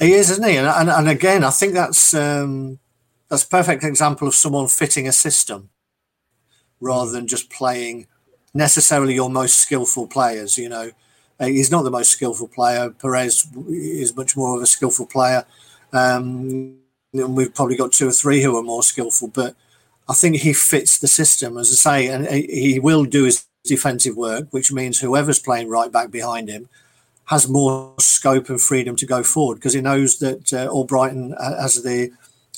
He is, isn't he? And, and, and again, I think that's um, that's a perfect example of someone fitting a system rather than just playing necessarily your most skillful players. You know, Uh, he's not the most skillful player. Perez is much more of a skillful player. Um, and we've probably got two or three who are more skillful, but I think he fits the system, as I say, and he will do his defensive work, which means whoever's playing right back behind him has more scope and freedom to go forward because he knows that uh, Albrighton has the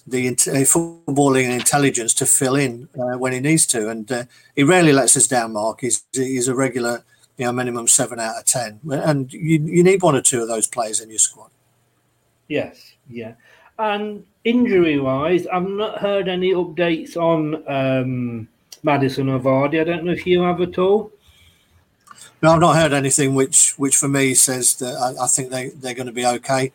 the uh, footballing intelligence to fill in uh, when he needs to, and uh, he rarely lets us down. Mark, he's he's a regular, you know, minimum seven out of ten, and you you need one or two of those players in your squad. Yes, yeah. And injury wise, I've not heard any updates on um, Maddison or Vardy. I don't know if you have at all. No, I've not heard anything which which for me says that I, I think they they're going to be okay.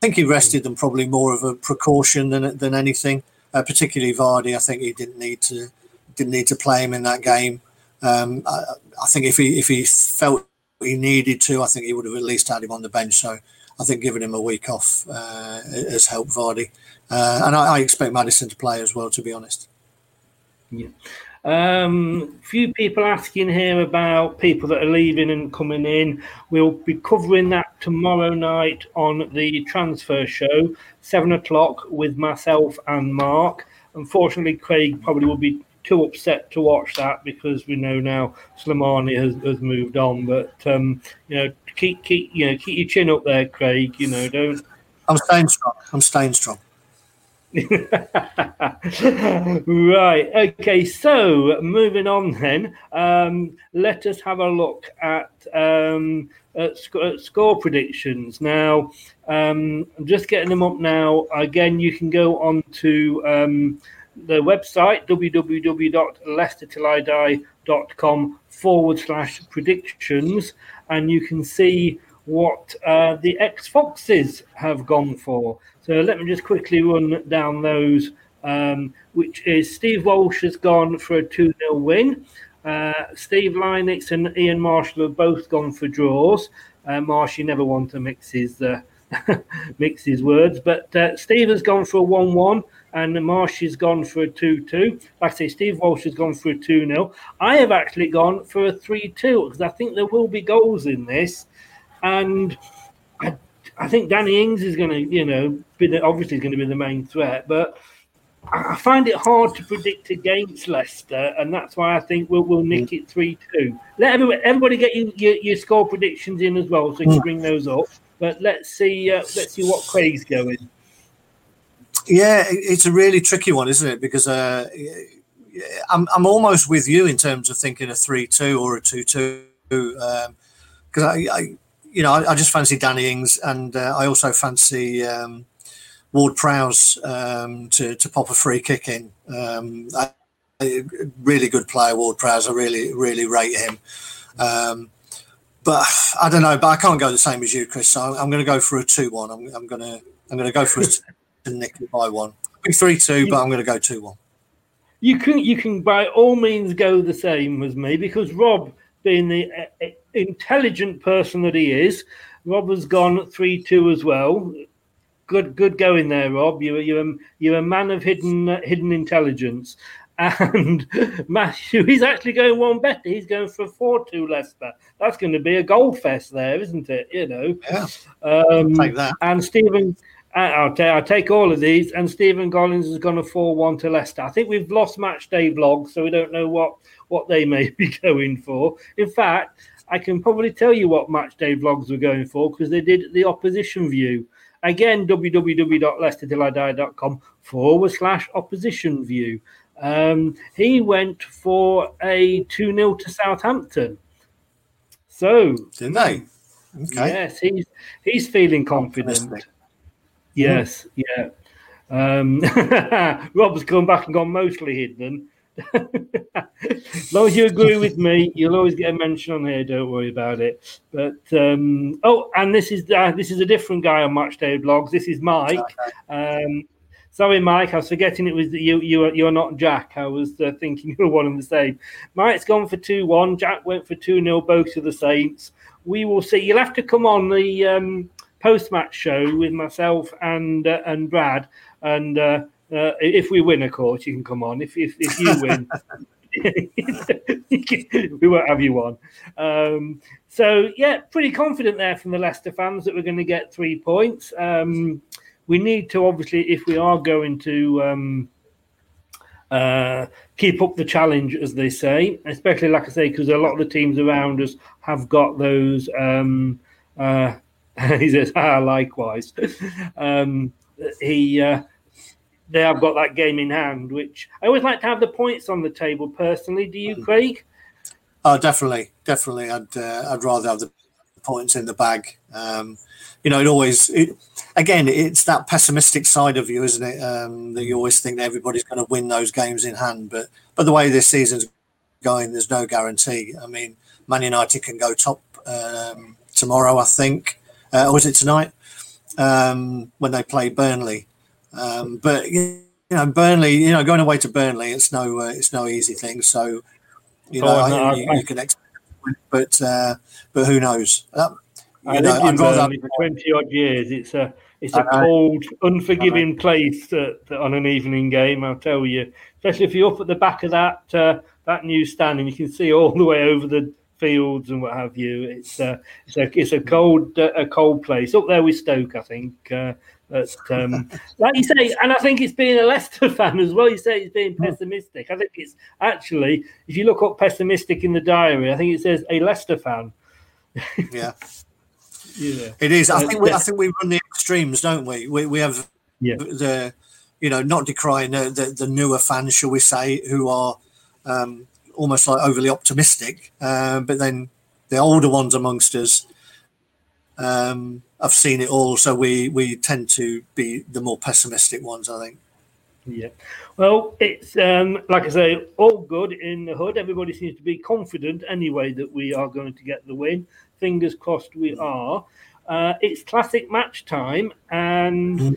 I think he rested them probably more of a precaution than than anything. Uh, particularly Vardy, I think he didn't need to didn't need to play him in that game. Um, I, I think if he if he felt he needed to, I think he would have at least had him on the bench. So I think giving him a week off uh, has helped Vardy, uh, and I, I expect Maddison to play as well. To be honest. Yeah. Um, few people asking here about people that are leaving and coming in. We'll be covering that tomorrow night on the transfer show, seven o'clock, with myself and Mark. Unfortunately, Craig probably will be too upset to watch that because we know now Slimani has, has moved on. But um, you know, keep keep you know keep your chin up there, Craig. You know, don't. I'm staying strong. I'm staying strong. right. Okay. So moving on then, um, let us have a look at, um, at, sc- at score predictions. Now, um, I'm just getting them up now. Again, you can go on to um, the website www.leicestertillidie.com forward slash predictions, and you can see what uh, the X Foxes have gone for. So let me just quickly run down those. Um, which is Steve Walsh has gone for a 2 0 win. Uh, Steve Lynex and Ian Marshall have both gone for draws. Uh, Marsh, you never want to mix his, uh, mix his words, but uh, Steve has gone for a 1 1 and Marsh has gone for a 2 2. Like I say, Steve Walsh has gone for a 2 0. I have actually gone for a 3 2 because I think there will be goals in this. And I, I think Danny Ings is going to, you know, be the, obviously going to be the main threat, but I find it hard to predict against Leicester, and that's why I think we'll, we'll nick it 3 2. Let everybody, everybody get you, your, your score predictions in as well, so you can bring those up. But let's see, uh, let's see what Craig's going. Yeah, it's a really tricky one, isn't it? Because uh, I'm I'm almost with you in terms of thinking a three-two or a two-two. Because I, I, you know, I, I just fancy Danny Ings, and uh, I also fancy um, Ward Prowse um, to to pop a free kick in. Um, really good player, Ward Prowse. I really really rate him. Um, but I don't know. But I can't go the same as you, Chris. So I'm, I'm going to go for a two-one. I'm, I'm going to I'm going to go for a to nick it by one. Be three two, but I'm going to go two one. You can you can by all means go the same as me because Rob, being the uh, intelligent person that he is, Rob has gone three two as well. Good good going there, Rob. You're you're a, you're a man of hidden uh, hidden intelligence. And Matthew, he's actually going one better. He's going for a four-two Leicester. That's going to be a goal fest there, isn't it? You know. Yeah. Um, Take that. And Stephen, I'll, ta- I'll take all of these. And Stephen Collins has gone a 4 1 to Leicester. I think we've lost Matchday Vlogs, so we don't know what, what they may be going for. In fact, I can probably tell you what Matchday Vlogs were going for because they did the opposition view. Again, www.leicestertillidie.com forward slash opposition view. Um, he went for a 2 0 to Southampton. So, didn't they? Okay. Yes, he's he's feeling confident. Yes, yeah. Um, Rob's come back and gone mostly hidden. As long as you agree with me, you'll always get a mention on here. Don't worry about it. But um, oh, and this is uh, this is a different guy on Matchday Vlogs. This is Mike. Um, sorry, Mike. I was forgetting it was you. You are you're not Jack. I was uh, thinking you were one and the same. Mike's gone for two one. Jack went for two 0 Both of the Saints. We will see. You'll have to come on the um, post match show with myself and uh, and Brad and. Uh, if we win, of course, you can come on. If if, if you win, we won't have you on. Um, so yeah, pretty confident there from the Leicester fans that we're going to get three points. Um, we need to obviously, if we are going to um, uh, keep up the challenge, as they say, especially like I say, because a lot of the teams around us have got those. Um, uh, he says, ah, likewise. um, he uh, they have got that game in hand, which I always like to have the points on the table personally. Do you. Craig? Oh, definitely, definitely. I'd uh, I'd rather have the points in the bag. Um, you know, it always it, again it's that pessimistic side of you, isn't it? Um, that you always think that everybody's going to win those games in hand, but but the way this season's going, there's no guarantee. I mean, Man United can go top um, tomorrow, I think, uh, or is it tonight um, when they play Burnley? Um, but you know, Burnley, you know, going away to Burnley, it's no, uh, it's no easy thing. So, you know, oh, no, I, you, you, can expect, but uh, but who knows? Uh, I know, Burnley for twenty odd years. It's a it's a cold, unforgiving place to, to, on an evening game. I'll tell you, especially if you're up at the back of that uh, that new stand and you can see all the way over the fields and what have you. It's uh, it's a it's a cold uh, a cold place up there with Stoke. I think uh, but um, like you say, and I think it's being a Leicester fan as well. You say it's being hmm. pessimistic. I think it's actually, if you look up pessimistic in the diary, I think it says a Leicester fan. yeah. yeah. It is. I think we, I think we run the extremes, don't we? We, we have yeah. the, you know, not decrying the, the, the newer fans, shall we say, who are um, almost like overly optimistic, uh, but then the older ones amongst us um, I've seen it all, so we we tend to be the more pessimistic ones, I think. Yeah, well, it's um, like I say, all good in the hood. Everybody seems to be confident anyway that we are going to get the win. Fingers crossed, we are. Uh, it's classic match time, and mm.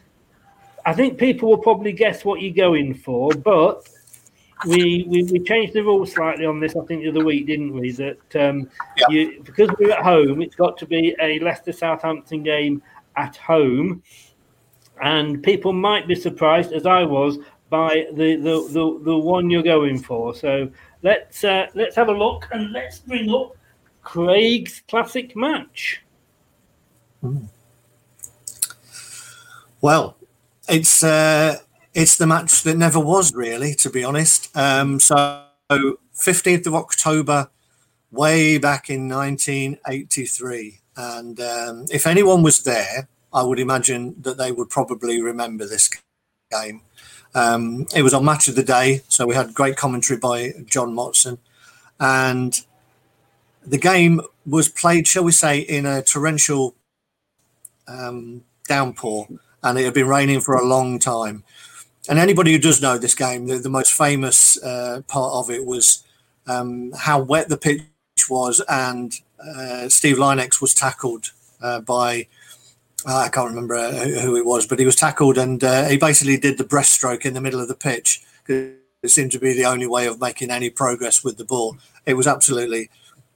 I think people will probably guess what you're going for, but we, we, we changed the rules slightly on this, I think, the other week, didn't we? That um, yeah. you, because we're at home, it's got to be a Leicester Southampton game at home. And people might be surprised, as I was, by the, the, the, the one you're going for. So let's uh, let's have a look and let's bring up Craig's classic match. Well, it's uh, it's the match that never was really, to be honest. Um, so, 15th of October, way back in 1983. And um, if anyone was there, I would imagine that they would probably remember this game. Um, it was on Match of the Day, so we had great commentary by John Motson. And the game was played, shall we say, in a torrential um, downpour, and it had been raining for a long time and anybody who does know this game, the, the most famous uh, part of it was um, how wet the pitch was, and uh, Steve Lynex was tackled uh, by uh, I can't remember uh, who it was, but he was tackled, and uh, he basically did the breaststroke in the middle of the pitch. It seemed to be the only way of making any progress with the ball. It was absolutely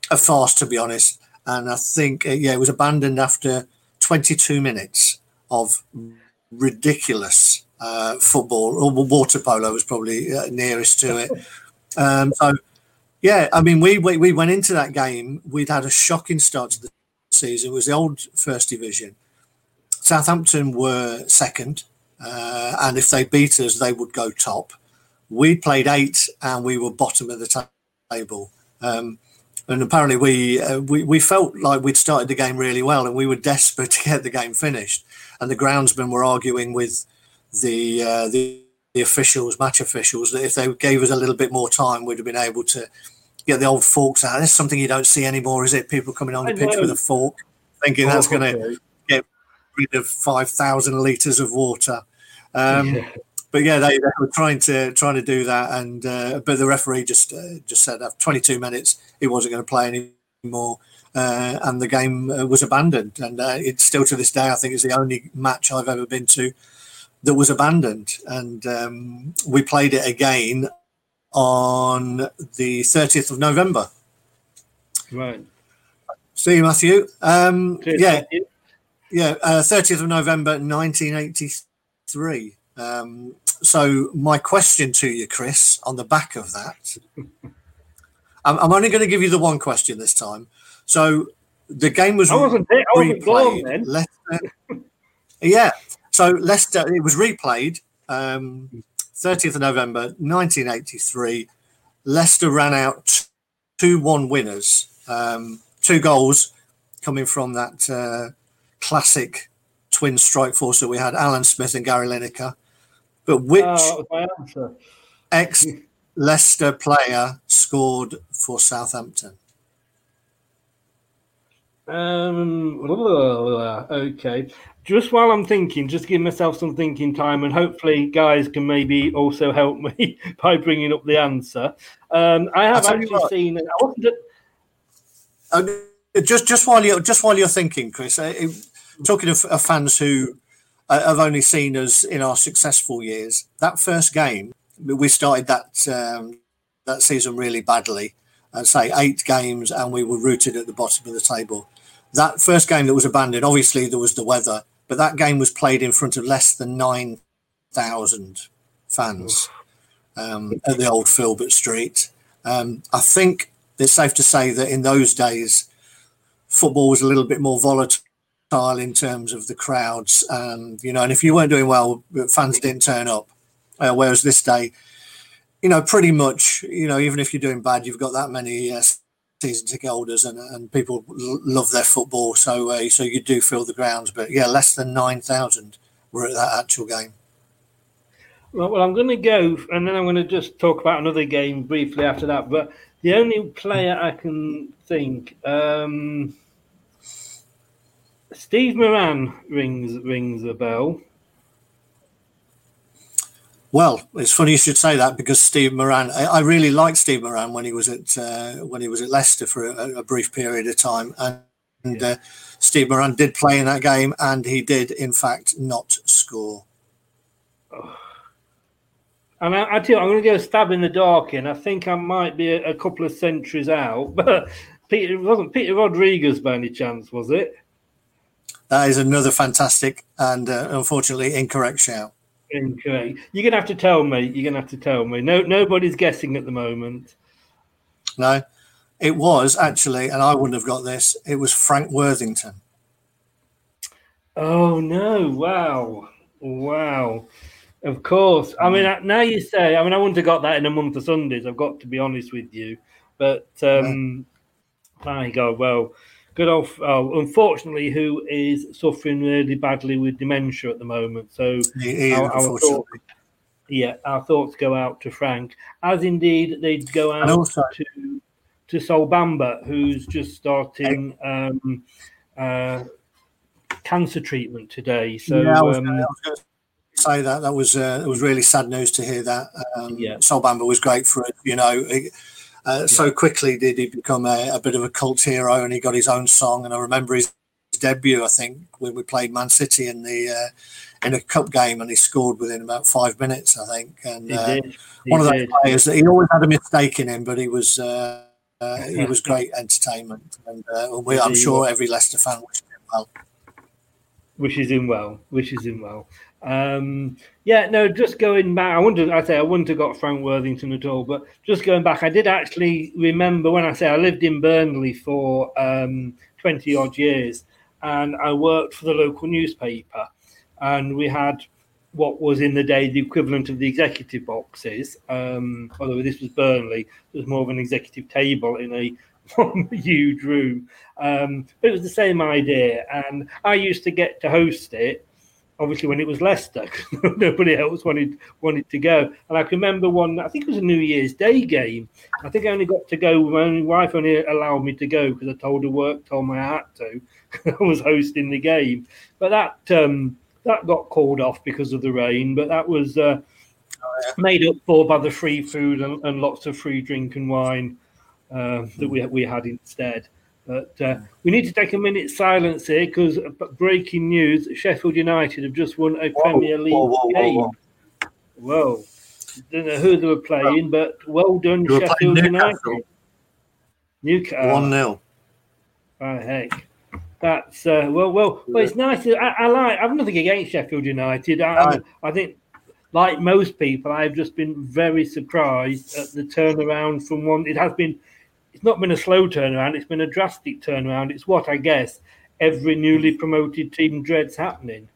a farce, to be honest. And I think, yeah, it was abandoned after 22 minutes of ridiculous uh, football or water polo was probably uh, nearest to it. Um, so, yeah, I mean, we, we, we went into that game. We'd had a shocking start to the season. It was the old first division. Southampton were second, uh, and if they beat us, they would go top. We played eight, and we were bottom of the table. Um, and apparently we, uh, we we felt like we'd started the game really well, and we were desperate to get the game finished. And the groundsmen were arguing with the uh, the, the officials, match officials, that if they gave us a little bit more time, we'd have been able to get the old forks out. That's something you don't see anymore, is it? People coming on the pitch with a fork, thinking that's going to get rid of five thousand liters of water. Um, yeah. But yeah, they, they, were trying to trying to do that, and uh, but the referee just uh, just said after 22 minutes he wasn't going to play anymore, uh, and the game uh, was abandoned. And uh, it's still to this day, I think, is the only match I've ever been to that was abandoned. And um, we played it again on the 30th of November. Right. See you, Matthew. Um, yeah, yeah, uh, 30th of November, 1983. Um, so my question to you, Chris, on the back of that, I'm, I'm, only going to give you the one question this time. So the game was I wasn't, I wasn't replayed. Then. Leicester, yeah. So Leicester, it was replayed. Um, 30th of November 1983. Leicester ran out 2 1 winners. Um, two goals coming from that uh, classic twin strike force that we had Alan Smith and Gary Lineker. But which oh, ex Leicester player scored for Southampton? Um, okay. Just while I'm thinking, just give myself some thinking time, and hopefully, guys can maybe also help me by bringing up the answer. Um, I have actually seen. I wasn't. Uh, just, just while you're just while you're thinking, Chris. Uh, talking of, of fans who uh, have only seen us in our successful years. That first game, we started that um, that season really badly, and say eight games, and we were rooted at the bottom of the table. That first game that was abandoned, obviously there was the weather, but that game was played in front of less than nine thousand fans um, at the old Filbert Street. Um, I think it's safe to say that in those days, football was a little bit more volatile in terms of the crowds, and you know, and if you weren't doing well, fans didn't turn up. Uh, whereas this day, you know, pretty much, you know, even if you're doing bad, you've got that many uh, season ticket holders, and, and people l- love their football, so uh, so you do fill the grounds. But yeah, less than nine thousand were at that actual game. Well, well, I'm going to go, and then I'm going to just talk about another game briefly after that. But the only player I can think. Um, Steve Moran rings rings a bell. Well, it's funny you should say that because Steve Moran, I, I really liked Steve Moran when he was at uh, when he was at Leicester for a, a brief period of time, and, and uh, Steve Moran did play in that game, and he did in fact not score. Oh. And I, I tell you, I'm going to go stab in the dark, and I think I might be a, a couple of centuries out, but Peter it wasn't Peter Rodrigues by any chance, was it? That is another fantastic and uh, unfortunately incorrect shout. Incorrect. You're gonna have to tell me. You're gonna have to tell me. No, nobody's guessing at the moment. No, it was actually, and I wouldn't have got this. It was Frank Worthington. Oh no! Wow! Wow! Of course. I mean, mm. now you say. I mean, I wouldn't have got that in a month of Sundays. I've got to be honest with you. But um, yeah. my God, well, good old, oh, unfortunately, who is suffering really badly with dementia at the moment. So, our, our thoughts, yeah, our thoughts go out to Frank, as indeed they'd go out also, to to Sol Bamba, who's just starting um, uh, cancer treatment today. So, yeah, I was, um, I was gonna say that that was uh, it was really sad news to hear that. Um, yeah, Sol Bamba was great for it. You know. It, uh, yeah. So quickly did he become a, a, bit of a cult hero, and he got his own song. And I remember his debut, I think, when we played Man City in the uh, in a cup game, and he scored within about five minutes, I think. And uh, one of those players that he always had a mistake in him, but he was uh, uh, he was great entertainment, and uh, we, I'm sure every Leicester fan wished him well. Wishes him well. Wishes him well. Um, yeah, no, just going back, I wouldn't. I say I wouldn't have got Frank Worthington at all, but just going back, I did actually remember when I say I lived in Burnley for um, twenty odd years, and I worked for the local newspaper, and we had what was in the day the equivalent of the executive boxes. Um, although this was Burnley, it was more of an executive table in a huge room. Um, it was the same idea, and I used to get to host it. Obviously, when it was Leicester, nobody else wanted wanted to go. And I can remember one. I think it was a New Year's Day game. I think I only got to go. My wife only allowed me to go because I told her work told me I had to. I was hosting the game, but that um, that got called off because of the rain. But that was uh, made up for by the free food and, and lots of free drink and wine uh, that we we had instead. But uh, we need to take a minute silence here because breaking news: Sheffield United have just won a Whoa, Premier League whoa, whoa, game. whoa. Whoa! Don't know who they were playing, but well done, playing Sheffield United. Newcastle. Newcastle. One 0 Oh, heck. That's uh, well, well, well. It's nice. I, I like. I've nothing against Sheffield United. I, I think, like most people, I've just been very surprised at the turnaround from one. It has been. It's not been a slow turnaround. It's been a drastic turnaround. It's what I guess every newly promoted team dreads happening.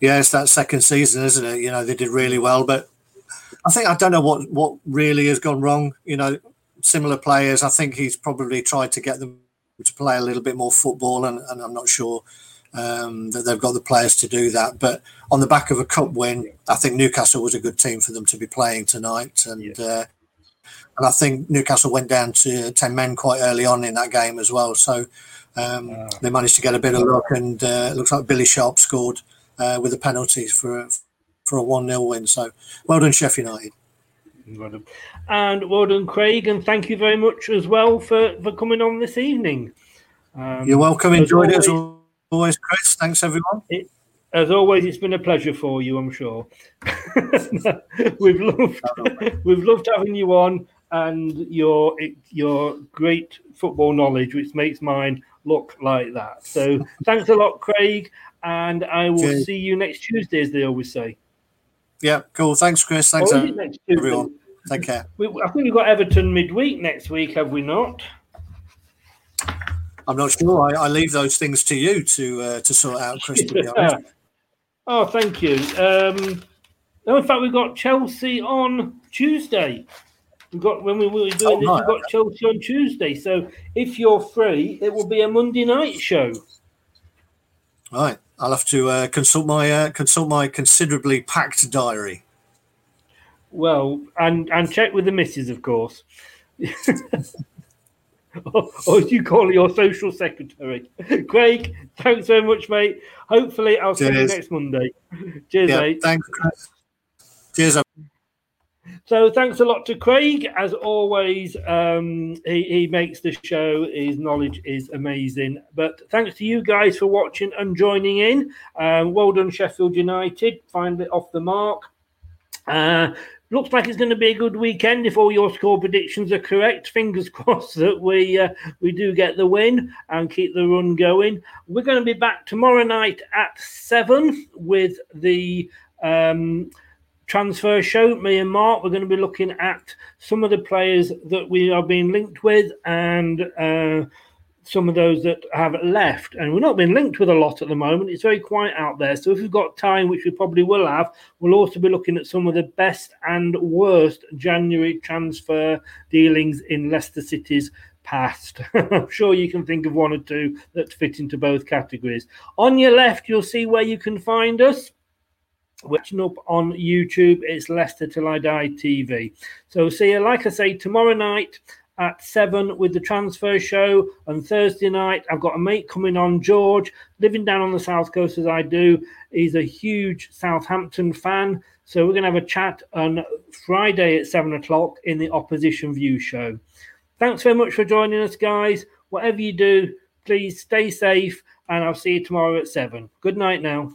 Yeah, it's that second season, isn't it? You know, they did really well, but I think I don't know what what really has gone wrong. You know, similar players. I think he's probably tried to get them to play a little bit more football, and, and I'm not sure um, that they've got the players to do that. But on the back of a cup win, I think Newcastle was a good team for them to be playing tonight, and uh, and I think Newcastle went down to ten men quite early on in that game as well. So um, they managed to get a bit of luck, and uh, it looks like Billy Sharp scored uh, with a penalty for a, for a one 0 win. So well done, Sheffield United. And well done, Craig, and thank you very much as well for, for coming on this evening. Um, You're welcome. Enjoyed it as always- always, Chris. Thanks everyone. It, as always, it's been a pleasure for you. I'm sure. we've loved we've loved having you on and your your great football knowledge, which makes mine look like that. So thanks a lot, Craig, and I will Cheers. see you next Tuesday, as they always say. Yeah, cool. Thanks, Chris. Thanks, Oh, next Tuesday? everyone. Take care. We, I think we've got Everton midweek next week, have we not? I'm not sure. I, I leave those things to you to uh, to sort out, Chris. To be honest. Oh, thank you. Um, no, in fact, we've got Chelsea on Tuesday. We've got when we were doing Oh, this, right. we've got Chelsea on Tuesday. So if you're free, it will be a Monday night show. Right. I'll have to uh, consult my uh, consult my considerably packed diary. Well, and and check with the missus, of course. or, or you call it, your social secretary. Craig, thanks very much, mate. Hopefully, I'll see you next Monday. Cheers, Yeah, mate. thanks, Chris. Cheers. So thanks a lot to Craig. As always, um, he, he makes the show. His knowledge is amazing. But thanks to you guys for watching and joining in. Um, well done, Sheffield United. It off the mark. Uh, looks like it's going to be a good weekend if all your score predictions are correct. Fingers crossed that we uh, we do get the win and keep the run going. We're going to be back tomorrow night at seven with the. Um, transfer show. Me and Mark, we're going to be looking at some of the players that we are being linked with and uh, some of those that have left. And we're not being linked with a lot at the moment. It's very quiet out there. So if we've got time, which we probably will have, we'll also be looking at some of the best and worst January transfer dealings in Leicester City's past. I'm sure you can think of one or two that fit into both categories. On your left, you'll see where you can find us watching up on YouTube. It's Leicester Till I Die TV. So see you, like I say, tomorrow night at seven with the transfer show. And Thursday night, I've got a mate coming on, George, living down on the south coast as I do. He's a huge Southampton fan. So we're going to have a chat on Friday at seven o'clock in the Opposition View show. Thanks very much for joining us, guys. Whatever you do, please stay safe, and I'll see you tomorrow at seven. Good night now.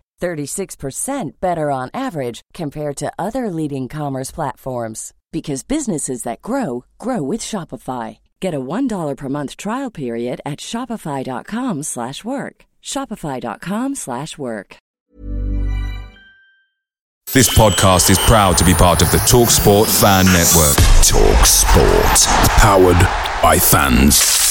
36% better on average compared to other leading commerce platforms because businesses that grow grow with Shopify. Get a $1 per month trial period at shopify.com/work. shopify.com/work. This podcast is proud to be part of the TalkSport Fan Network. Talk Sport. Powered by fans.